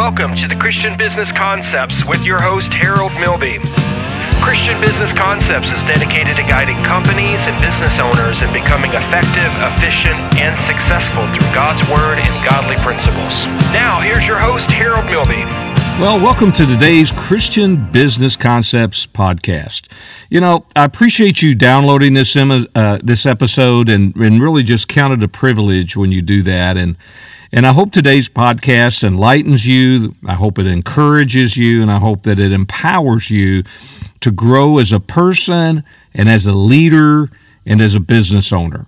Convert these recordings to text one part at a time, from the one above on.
Welcome to the Christian Business Concepts with your host, Harold Milby. Christian Business Concepts is dedicated to guiding companies and business owners in becoming effective, efficient, and successful through God's Word and godly principles. Now, here's your host, Harold Milby. Well, welcome to today's Christian Business Concepts podcast. You know, I appreciate you downloading this uh, this episode, and, and really just count it a privilege when you do that. And and I hope today's podcast enlightens you. I hope it encourages you, and I hope that it empowers you to grow as a person and as a leader and as a business owner.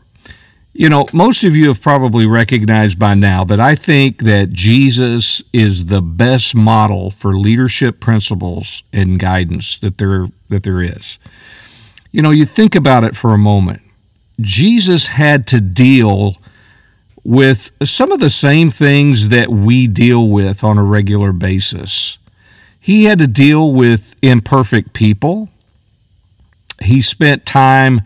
You know, most of you have probably recognized by now that I think that Jesus is the best model for leadership principles and guidance that there that there is. You know, you think about it for a moment. Jesus had to deal with some of the same things that we deal with on a regular basis. He had to deal with imperfect people. He spent time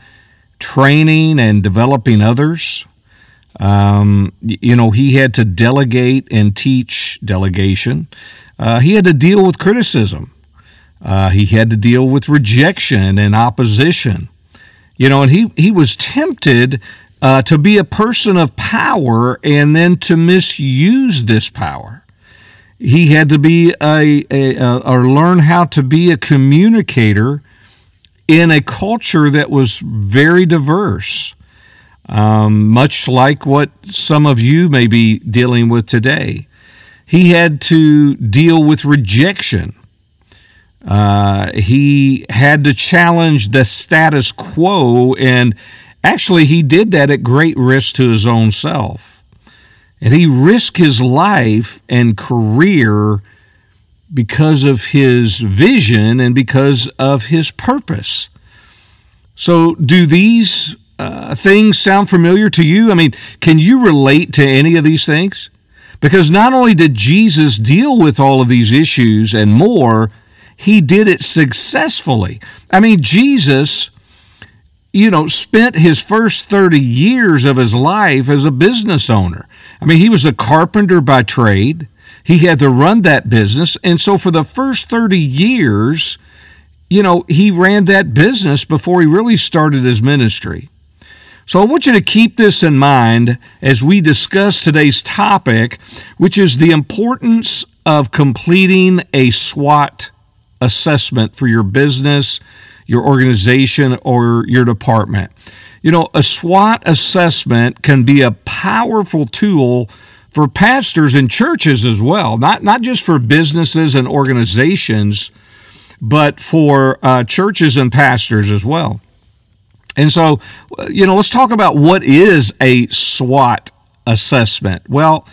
training and developing others. Um, you know, he had to delegate and teach delegation. Uh, he had to deal with criticism. Uh, he had to deal with rejection and opposition. You know, and he, he was tempted uh, to be a person of power and then to misuse this power. He had to be a, a, a, or learn how to be a communicator in a culture that was very diverse, um, much like what some of you may be dealing with today. He had to deal with rejection. Uh, he had to challenge the status quo and Actually, he did that at great risk to his own self. And he risked his life and career because of his vision and because of his purpose. So, do these uh, things sound familiar to you? I mean, can you relate to any of these things? Because not only did Jesus deal with all of these issues and more, he did it successfully. I mean, Jesus you know, spent his first 30 years of his life as a business owner. I mean, he was a carpenter by trade. He had to run that business. And so for the first 30 years, you know, he ran that business before he really started his ministry. So I want you to keep this in mind as we discuss today's topic, which is the importance of completing a SWOT assessment for your business your organization, or your department. You know, a SWOT assessment can be a powerful tool for pastors and churches as well, not, not just for businesses and organizations, but for uh, churches and pastors as well. And so, you know, let's talk about what is a SWOT assessment. Well,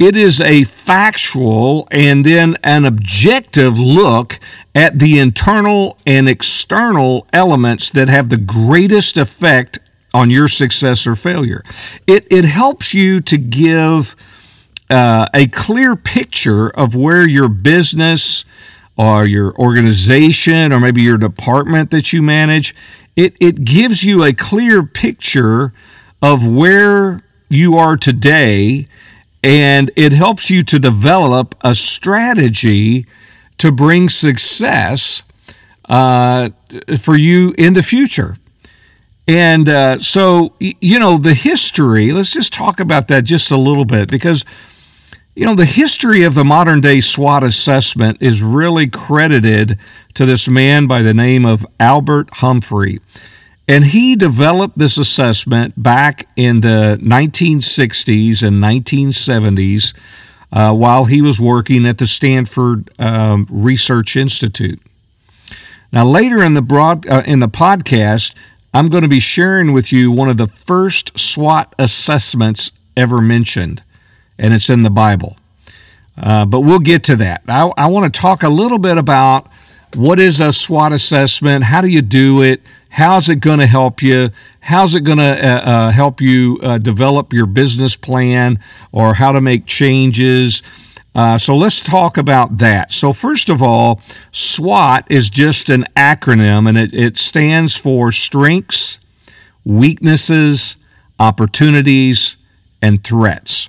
it is a factual and then an objective look at the internal and external elements that have the greatest effect on your success or failure. It, it helps you to give uh, a clear picture of where your business or your organization or maybe your department that you manage, it, it gives you a clear picture of where you are today and it helps you to develop a strategy to bring success uh, for you in the future. And uh, so, you know, the history, let's just talk about that just a little bit because, you know, the history of the modern day SWOT assessment is really credited to this man by the name of Albert Humphrey. And he developed this assessment back in the 1960s and 1970s uh, while he was working at the Stanford um, Research Institute. Now, later in the broad uh, in the podcast, I'm going to be sharing with you one of the first SWOT assessments ever mentioned, and it's in the Bible. Uh, but we'll get to that. I, I want to talk a little bit about what is a SWOT assessment, how do you do it, How's it going to help you? How's it going to uh, uh, help you uh, develop your business plan or how to make changes? Uh, so let's talk about that. So, first of all, SWOT is just an acronym and it, it stands for strengths, weaknesses, opportunities, and threats.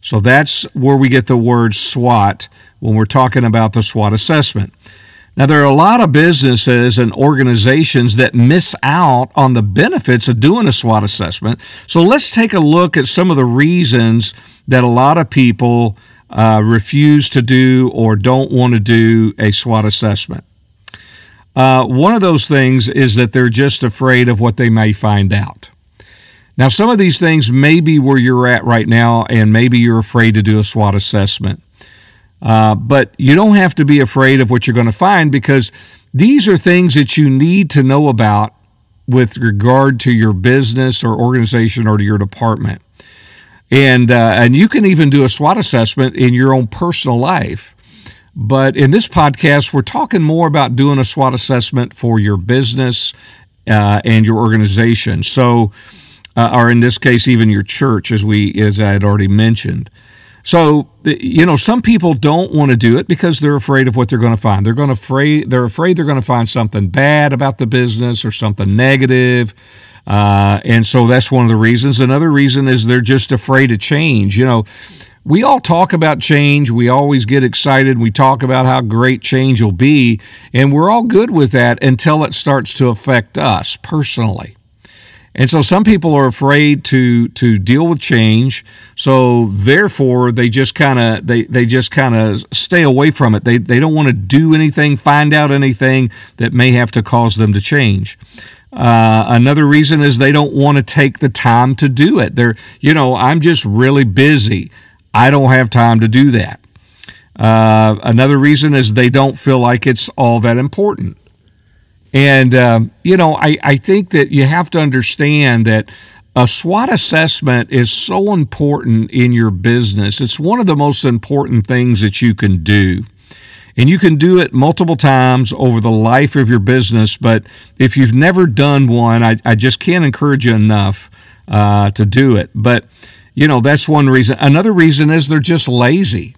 So that's where we get the word SWOT when we're talking about the SWOT assessment. Now, there are a lot of businesses and organizations that miss out on the benefits of doing a SWOT assessment. So let's take a look at some of the reasons that a lot of people uh, refuse to do or don't want to do a SWOT assessment. Uh, one of those things is that they're just afraid of what they may find out. Now, some of these things may be where you're at right now, and maybe you're afraid to do a SWOT assessment. Uh, but you don't have to be afraid of what you're going to find because these are things that you need to know about with regard to your business or organization or to your department. And, uh, and you can even do a SWOT assessment in your own personal life. But in this podcast, we're talking more about doing a SWOT assessment for your business uh, and your organization. So, uh, or in this case, even your church, as we as I had already mentioned. So, you know, some people don't want to do it because they're afraid of what they're going to find. They're going to afraid they're afraid they're going to find something bad about the business or something negative. Uh, and so that's one of the reasons. Another reason is they're just afraid of change. You know, we all talk about change. We always get excited. We talk about how great change will be. And we're all good with that until it starts to affect us personally. And so some people are afraid to to deal with change. So therefore they just kind of they, they just kind of stay away from it. They they don't want to do anything, find out anything that may have to cause them to change. Uh, another reason is they don't want to take the time to do it. They're, you know, I'm just really busy. I don't have time to do that. Uh, another reason is they don't feel like it's all that important. And, um, you know, I, I think that you have to understand that a SWOT assessment is so important in your business. It's one of the most important things that you can do. And you can do it multiple times over the life of your business. But if you've never done one, I, I just can't encourage you enough uh, to do it. But, you know, that's one reason. Another reason is they're just lazy.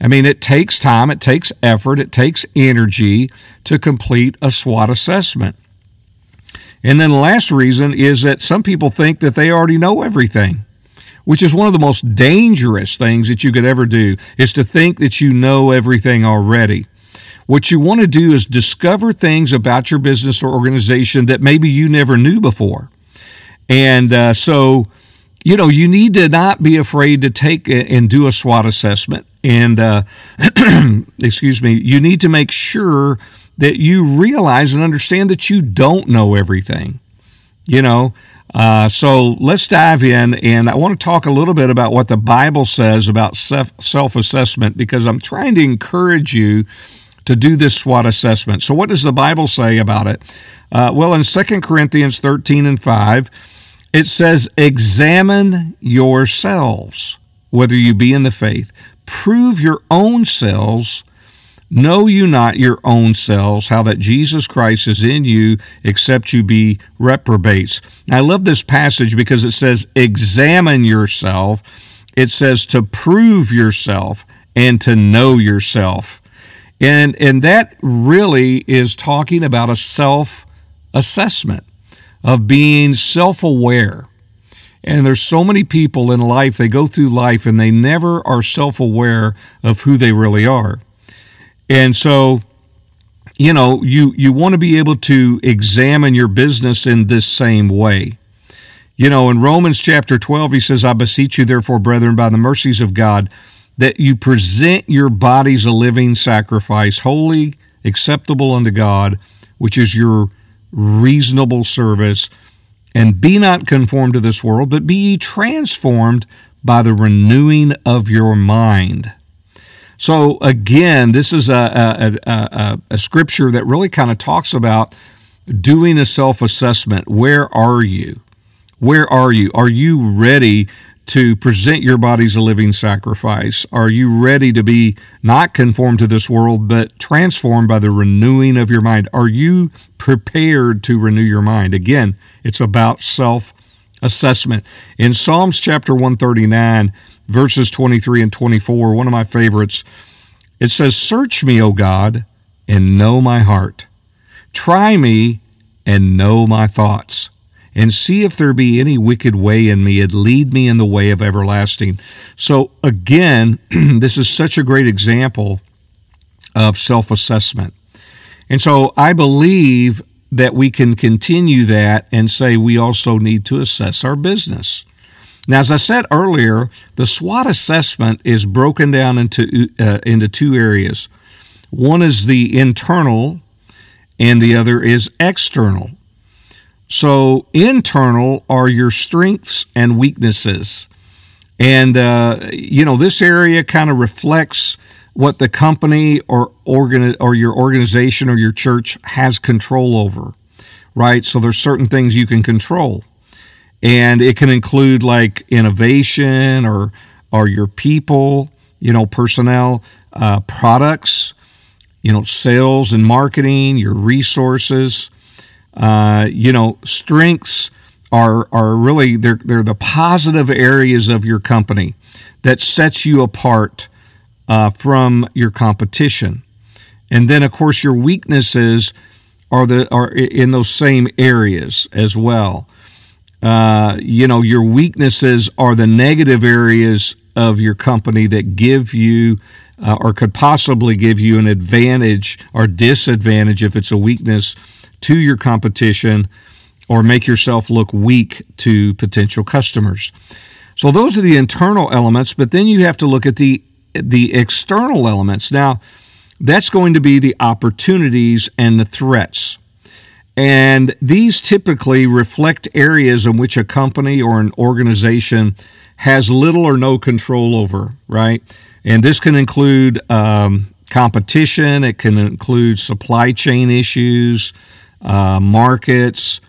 I mean, it takes time, it takes effort, it takes energy to complete a SWOT assessment. And then the last reason is that some people think that they already know everything, which is one of the most dangerous things that you could ever do, is to think that you know everything already. What you want to do is discover things about your business or organization that maybe you never knew before. And uh, so, you know, you need to not be afraid to take and do a SWOT assessment. And, uh, excuse me, you need to make sure that you realize and understand that you don't know everything. You know, uh, so let's dive in, and I want to talk a little bit about what the Bible says about self assessment because I'm trying to encourage you to do this SWOT assessment. So, what does the Bible say about it? Uh, well, in 2 Corinthians 13 and 5, it says, Examine yourselves, whether you be in the faith. Prove your own selves. Know you not your own selves, how that Jesus Christ is in you, except you be reprobates. Now, I love this passage because it says, Examine yourself. It says to prove yourself and to know yourself. And, and that really is talking about a self assessment of being self aware. And there's so many people in life, they go through life and they never are self aware of who they really are. And so, you know, you, you want to be able to examine your business in this same way. You know, in Romans chapter 12, he says, I beseech you, therefore, brethren, by the mercies of God, that you present your bodies a living sacrifice, holy, acceptable unto God, which is your reasonable service. And be not conformed to this world, but be ye transformed by the renewing of your mind. So, again, this is a, a, a, a scripture that really kind of talks about doing a self assessment. Where are you? Where are you? Are you ready to present your bodies a living sacrifice? Are you ready to be not conformed to this world, but transformed by the renewing of your mind? Are you prepared to renew your mind? Again, it's about self assessment. In Psalms chapter 139, verses 23 and 24, one of my favorites, it says, Search me, O God, and know my heart. Try me and know my thoughts and see if there be any wicked way in me and lead me in the way of everlasting. So, again, this is such a great example of self assessment. And so I believe that we can continue that and say we also need to assess our business. Now, as I said earlier, the SWOT assessment is broken down into uh, into two areas. One is the internal, and the other is external. So, internal are your strengths and weaknesses, and uh, you know this area kind of reflects what the company or organ or your organization or your church has control over, right? So there's certain things you can control. And it can include like innovation or or your people, you know, personnel, uh, products, you know, sales and marketing, your resources, uh, you know, strengths are are really they're they're the positive areas of your company that sets you apart uh, from your competition. And then, of course, your weaknesses are the are in those same areas as well. Uh, you know, your weaknesses are the negative areas of your company that give you uh, or could possibly give you an advantage or disadvantage if it's a weakness to your competition or make yourself look weak to potential customers. So those are the internal elements, but then you have to look at the the external elements. Now, that's going to be the opportunities and the threats. And these typically reflect areas in which a company or an organization has little or no control over, right? And this can include um, competition, it can include supply chain issues, uh, markets,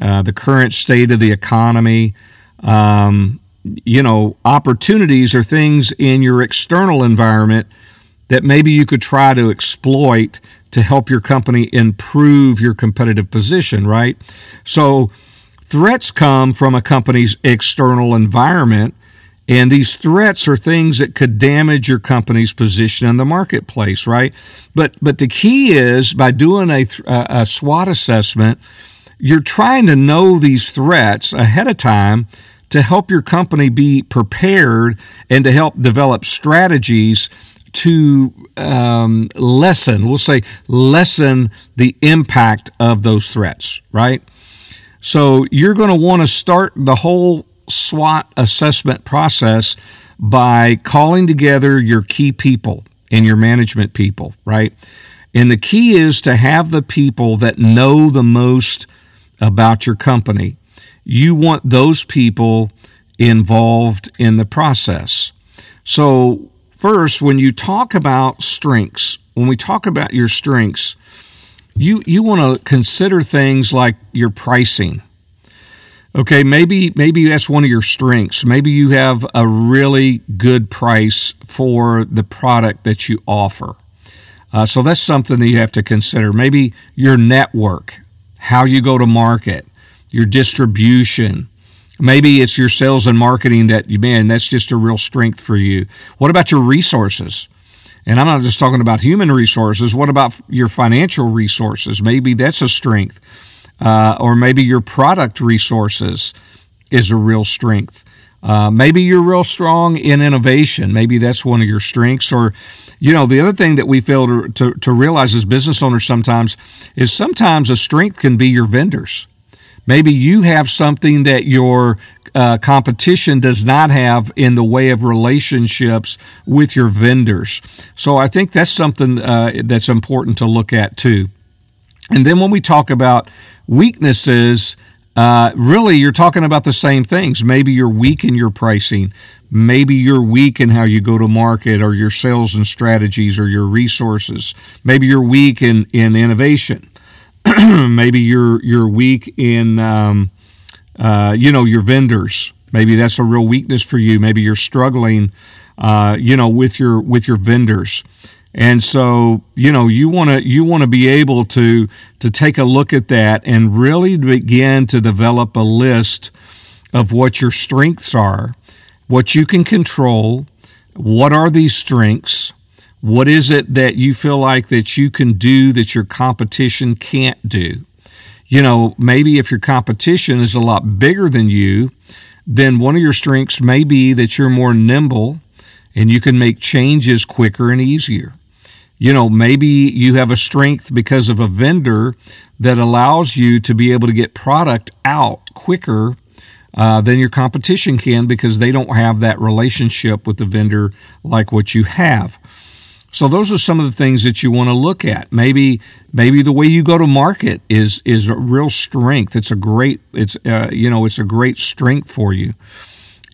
uh, the current state of the economy, um, you know, opportunities are things in your external environment that maybe you could try to exploit to help your company improve your competitive position, right? So threats come from a company's external environment. And these threats are things that could damage your company's position in the marketplace, right? But but the key is by doing a, a SWOT assessment, you're trying to know these threats ahead of time to help your company be prepared and to help develop strategies to um, lessen, we'll say, lessen the impact of those threats, right? So you're going to want to start the whole SWOT assessment process by calling together your key people and your management people, right? And the key is to have the people that know the most about your company you want those people involved in the process. So, first, when you talk about strengths, when we talk about your strengths, you, you want to consider things like your pricing. Okay, maybe maybe that's one of your strengths. Maybe you have a really good price for the product that you offer. Uh, so that's something that you have to consider. Maybe your network, how you go to market, your distribution. Maybe it's your sales and marketing that, you man, that's just a real strength for you. What about your resources? And I'm not just talking about human resources. What about your financial resources? Maybe that's a strength. Uh, or maybe your product resources is a real strength. Uh, maybe you're real strong in innovation. Maybe that's one of your strengths. Or, you know, the other thing that we fail to, to, to realize as business owners sometimes is sometimes a strength can be your vendors. Maybe you have something that your uh, competition does not have in the way of relationships with your vendors. So I think that's something uh, that's important to look at too. And then when we talk about weaknesses, uh, really you're talking about the same things. Maybe you're weak in your pricing. Maybe you're weak in how you go to market or your sales and strategies or your resources. Maybe you're weak in, in innovation. maybe you're you're weak in um, uh, you know your vendors. Maybe that's a real weakness for you. Maybe you're struggling, uh, you know, with your with your vendors. And so, you know, you want to you want to be able to to take a look at that and really begin to develop a list of what your strengths are, what you can control, what are these strengths, what is it that you feel like that you can do that your competition can't do? you know, maybe if your competition is a lot bigger than you, then one of your strengths may be that you're more nimble and you can make changes quicker and easier. You know, maybe you have a strength because of a vendor that allows you to be able to get product out quicker uh, than your competition can because they don't have that relationship with the vendor like what you have. So those are some of the things that you want to look at. Maybe maybe the way you go to market is is a real strength. It's a great it's uh, you know it's a great strength for you.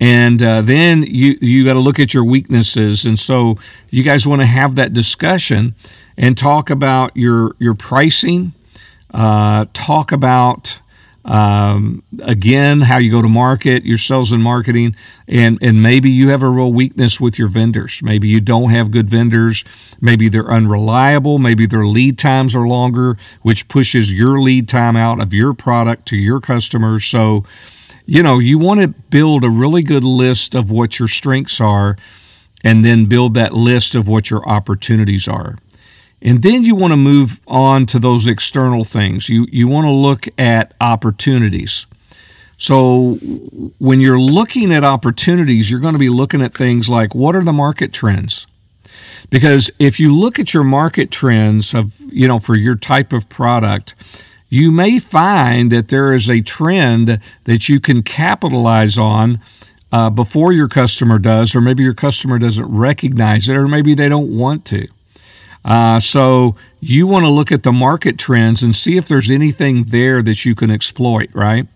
And uh, then you you got to look at your weaknesses. And so you guys want to have that discussion and talk about your your pricing. Uh, talk about um, again, how you go to market, your sales and marketing, and and maybe you have a real weakness with your vendors. Maybe you don't have good vendors. Maybe they're unreliable. Maybe their lead times are longer, which pushes your lead time out of your product to your customers. So, you know, you want to build a really good list of what your strengths are, and then build that list of what your opportunities are. And then you want to move on to those external things. You, you want to look at opportunities. So when you're looking at opportunities, you're going to be looking at things like what are the market trends? Because if you look at your market trends of, you know, for your type of product, you may find that there is a trend that you can capitalize on uh, before your customer does, or maybe your customer doesn't recognize it, or maybe they don't want to. Uh, so you want to look at the market trends and see if there's anything there that you can exploit, right?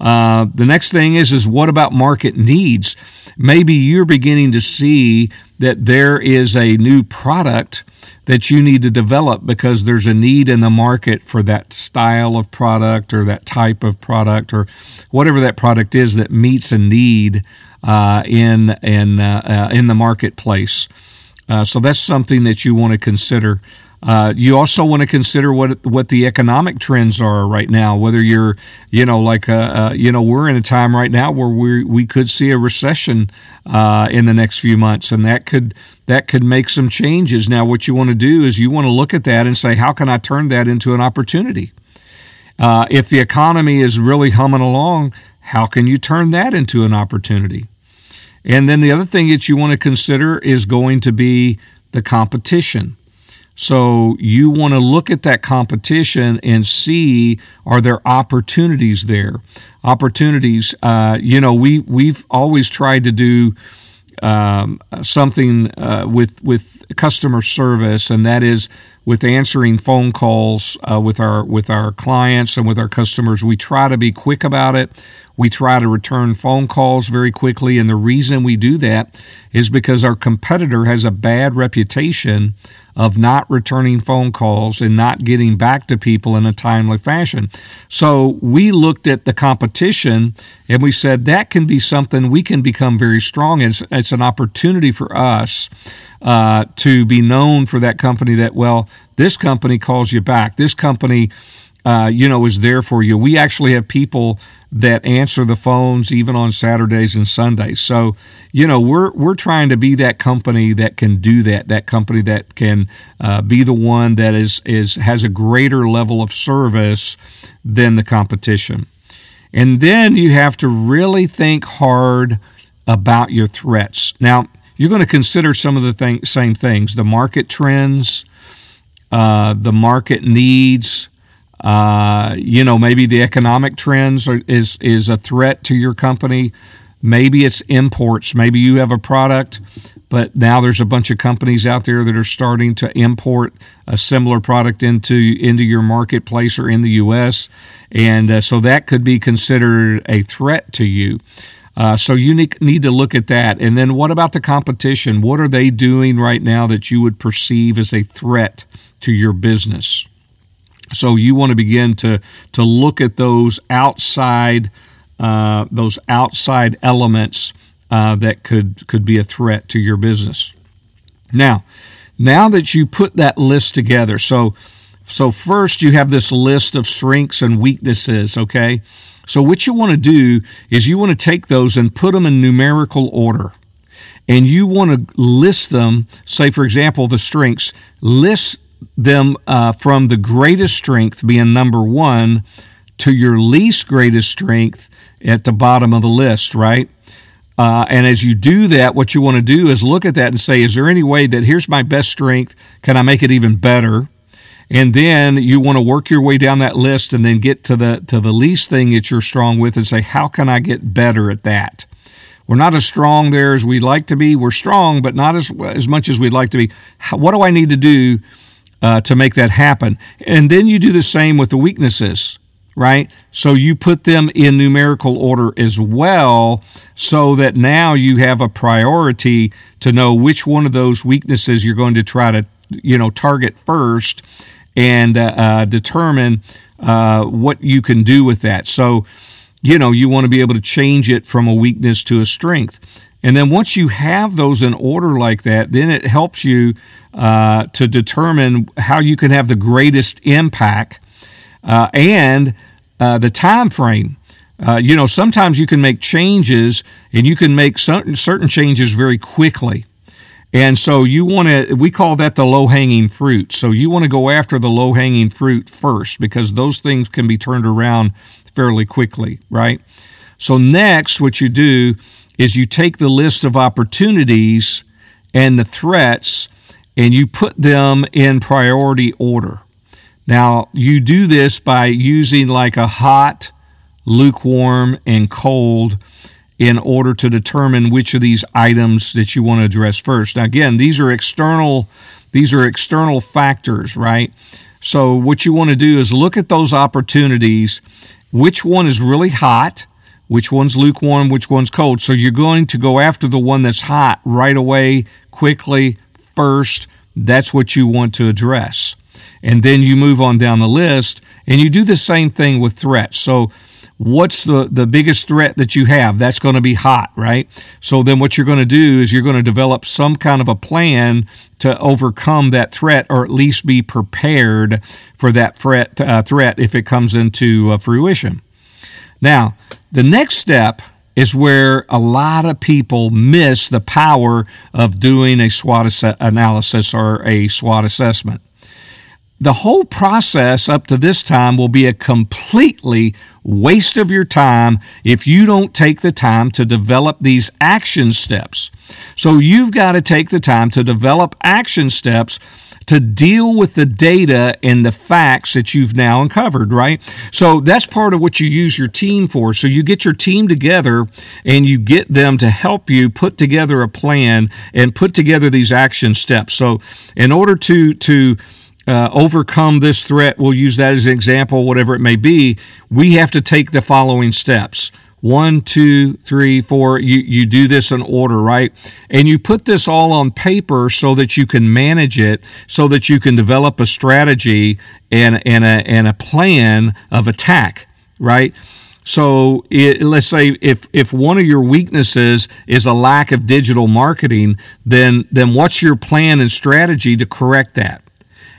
Uh, the next thing is is what about market needs? Maybe you're beginning to see that there is a new product that you need to develop because there's a need in the market for that style of product or that type of product or whatever that product is that meets a need uh, in in uh, uh in the marketplace. Uh, so that's something that you want to consider. Uh, you also want to consider what what the economic trends are right now. Whether you're, you know, like, uh, uh, you know, we're in a time right now where we we could see a recession uh, in the next few months, and that could that could make some changes. Now, what you want to do is you want to look at that and say, how can I turn that into an opportunity? If the economy is really humming along, how can you turn that into an opportunity? And then the other thing that you want to consider is going to be the competition. So you want to look at that competition and see are there opportunities there? Opportunities. Uh, you know, we we've always tried to do um, something uh, with with customer service, and that is with answering phone calls uh, with our with our clients and with our customers. We try to be quick about it. We try to return phone calls very quickly, and the reason we do that is because our competitor has a bad reputation of not returning phone calls and not getting back to people in a timely fashion. So we looked at the competition and we said that can be something we can become very strong. It's, it's an opportunity for us uh, to be known for that company that, well, this company calls you back. This company, uh, you know, is there for you. We actually have people that answer the phones even on Saturdays and Sundays. So, you know, we're we're trying to be that company that can do that. That company that can uh, be the one that is is has a greater level of service than the competition. And then you have to really think hard about your threats. Now, you're going to consider some of the thing, same things: the market trends, uh, the market needs uh, you know, maybe the economic trends are, is is a threat to your company. Maybe it's imports. Maybe you have a product, but now there's a bunch of companies out there that are starting to import a similar product into into your marketplace or in the U.S. And uh, so that could be considered a threat to you. Uh, so you need, need to look at that. And then what about the competition? What are they doing right now that you would perceive as a threat to your business? So you want to begin to to look at those outside uh, those outside elements uh, that could could be a threat to your business. Now, now that you put that list together, so so first you have this list of strengths and weaknesses. Okay, so what you want to do is you want to take those and put them in numerical order and you want to list them say for example the strengths list them uh, from the greatest strength being number one to your least greatest strength at the bottom of the list, right? Uh, and as you do that, what you want to do is look at that and say, is there any way that here's my best strength? Can I make it even better? And then you want to work your way down that list and then get to the to the least thing that you're strong with and say, how can I get better at that? We're not as strong there as we'd like to be. We're strong, but not as as much as we'd like to be. How, what do I need to do uh, to make that happen? And then you do the same with the weaknesses right? So you put them in numerical order as well, so that now you have a priority to know which one of those weaknesses you're going to try to, you know, target first and uh, uh, determine uh, what you can do with that. So, you know, you want to be able to change it from a weakness to a strength. And then once you have those in order like that, then it helps you uh, to determine how you can have the greatest impact uh, and uh, the time frame. Uh, you know, sometimes you can make changes and you can make certain, certain changes very quickly. And so you want to, we call that the low hanging fruit. So you want to go after the low hanging fruit first because those things can be turned around fairly quickly, right? So next, what you do is you take the list of opportunities and the threats and you put them in priority order. Now, you do this by using like a hot, lukewarm, and cold in order to determine which of these items that you want to address first. Now, again, these are external these are external factors, right? So what you want to do is look at those opportunities, which one is really hot, which one's lukewarm, which one's cold. So you're going to go after the one that's hot right away, quickly, first. That's what you want to address and then you move on down the list and you do the same thing with threats. So what's the, the biggest threat that you have? That's going to be hot, right? So then what you're going to do is you're going to develop some kind of a plan to overcome that threat or at least be prepared for that threat, uh, threat if it comes into uh, fruition. Now, the next step is where a lot of people miss the power of doing a SWOT analysis or a SWOT assessment the whole process up to this time will be a completely waste of your time if you don't take the time to develop these action steps. So you've got to take the time to develop action steps to deal with the data and the facts that you've now uncovered, right? So that's part of what you use your team for. So you get your team together and you get them to help you put together a plan and put together these action steps. So in order to to uh, overcome this threat, we'll use that as an example, whatever it may be, we have to take the following steps. One, two, three, four. You, you do this in order, right? And you put this all on paper so that you can manage it, so that you can develop a strategy and, and, a, and a plan of attack, right? So it, let's say if if one of your weaknesses is a lack of digital marketing, then then what's your plan and strategy to correct that?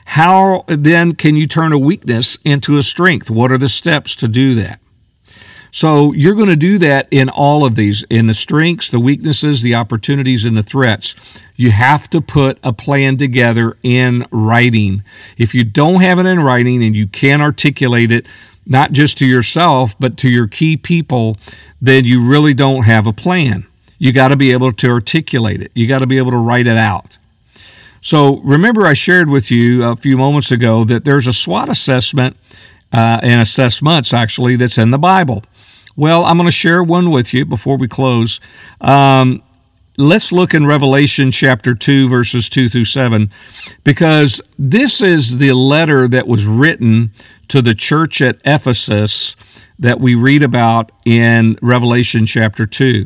How then can you turn a weakness into a strength? What are the steps to do that? So you're going to do that in all of these, in the strengths, the weaknesses, the opportunities, and the threats. You have to put a plan together in writing. If you don't have it in writing and you can't articulate it, not just to yourself, but to your key people, then you really don't have a plan. You got to be able to articulate it. You got to be able to write it out. So remember, I shared with you a few moments ago that there's a SWOT assessment uh, and assessments actually that's in the Bible. Well, I'm going to share one with you before we close. Um, let's look in Revelation chapter 2, verses 2 through 7, because this is the letter that was written to the church at Ephesus that we read about in Revelation chapter 2.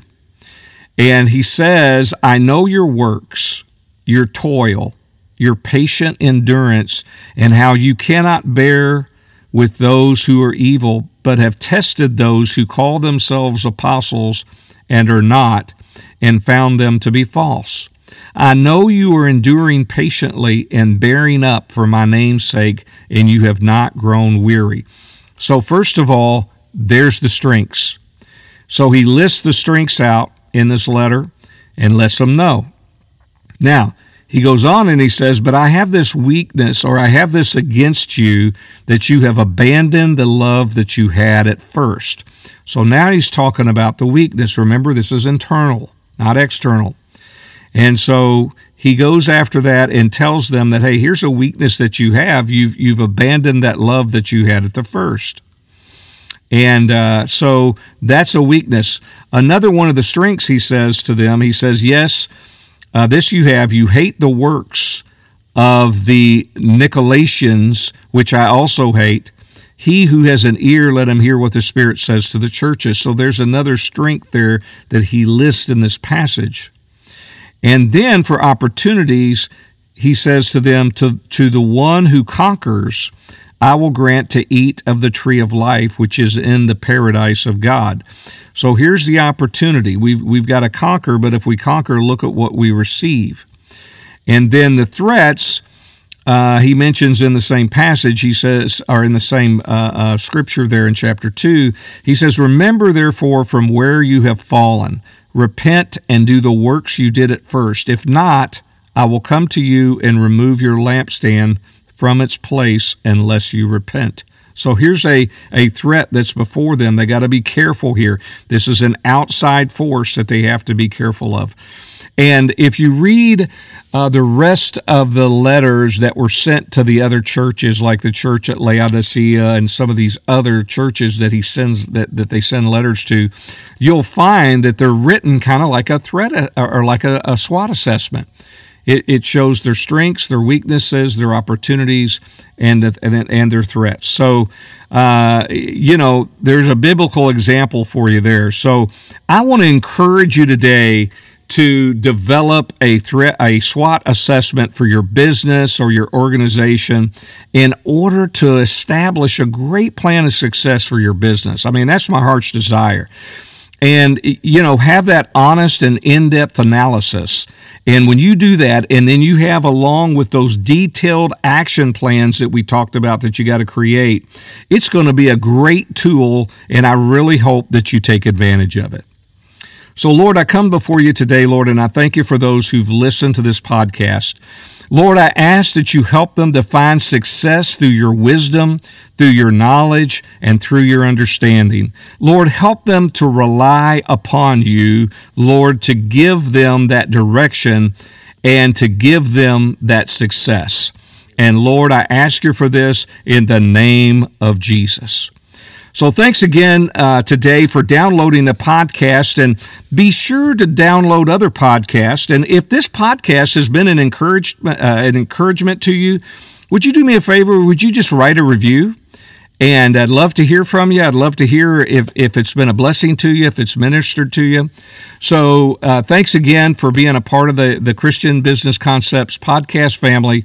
And he says, I know your works your toil, your patient endurance, and how you cannot bear with those who are evil, but have tested those who call themselves apostles and are not, and found them to be false. I know you are enduring patiently and bearing up for my name's sake, and you have not grown weary. So, first of all, there's the strengths. So, he lists the strengths out in this letter and lets them know now, he goes on and he says, But I have this weakness, or I have this against you, that you have abandoned the love that you had at first. So now he's talking about the weakness. Remember, this is internal, not external. And so he goes after that and tells them that, hey, here's a weakness that you have. You've, you've abandoned that love that you had at the first. And uh, so that's a weakness. Another one of the strengths, he says to them, he says, yes, uh, this you have, you hate the works of the Nicolaitans, which I also hate. He who has an ear, let him hear what the Spirit says to the churches. So there's another strength there that he lists in this passage. And then for opportunities, he says to them, to, to the one who conquers, I will grant to eat of the tree of life, which is in the paradise of God. So here's the opportunity. We've, we've got to conquer, but if we conquer, look at what we receive. And then the threats, uh, he mentions in the same passage, he says, or in the same uh, uh, scripture there in chapter 2, he says, Remember therefore from where you have fallen, repent and do the works you did at first. If not, I will come to you and remove your lampstand from its place unless you repent. So here's a, a threat that's before them. They got to be careful here. This is an outside force that they have to be careful of. And if you read uh, the rest of the letters that were sent to the other churches, like the church at Laodicea and some of these other churches that he sends that, that they send letters to, you'll find that they're written kind of like a threat uh, or like a, a SWOT assessment. It, it shows their strengths, their weaknesses, their opportunities, and and, and their threats. So, uh, you know, there's a biblical example for you there. So, I want to encourage you today to develop a threat a SWOT assessment for your business or your organization in order to establish a great plan of success for your business. I mean, that's my heart's desire and you know have that honest and in-depth analysis. And when you do that and then you have along with those detailed action plans that we talked about that you got to create it's going to be a great tool and i really hope that you take advantage of it. So lord i come before you today lord and i thank you for those who've listened to this podcast Lord, I ask that you help them to find success through your wisdom, through your knowledge, and through your understanding. Lord, help them to rely upon you, Lord, to give them that direction and to give them that success. And Lord, I ask you for this in the name of Jesus. So thanks again uh, today for downloading the podcast and be sure to download other podcasts. And if this podcast has been an, uh, an encouragement to you, would you do me a favor? Would you just write a review? And I'd love to hear from you. I'd love to hear if, if it's been a blessing to you, if it's ministered to you. So uh, thanks again for being a part of the, the Christian Business Concepts podcast family.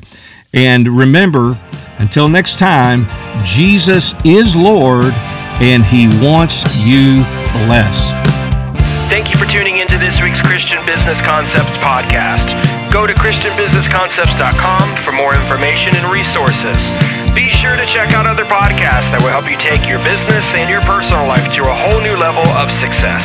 And remember, until next time, Jesus is Lord and He wants you blessed. Thank you for tuning into this week's Christian Business Concepts podcast. Go to ChristianBusinessConcepts.com for more information and resources. Be sure to check out other podcasts that will help you take your business and your personal life to a whole new level of success.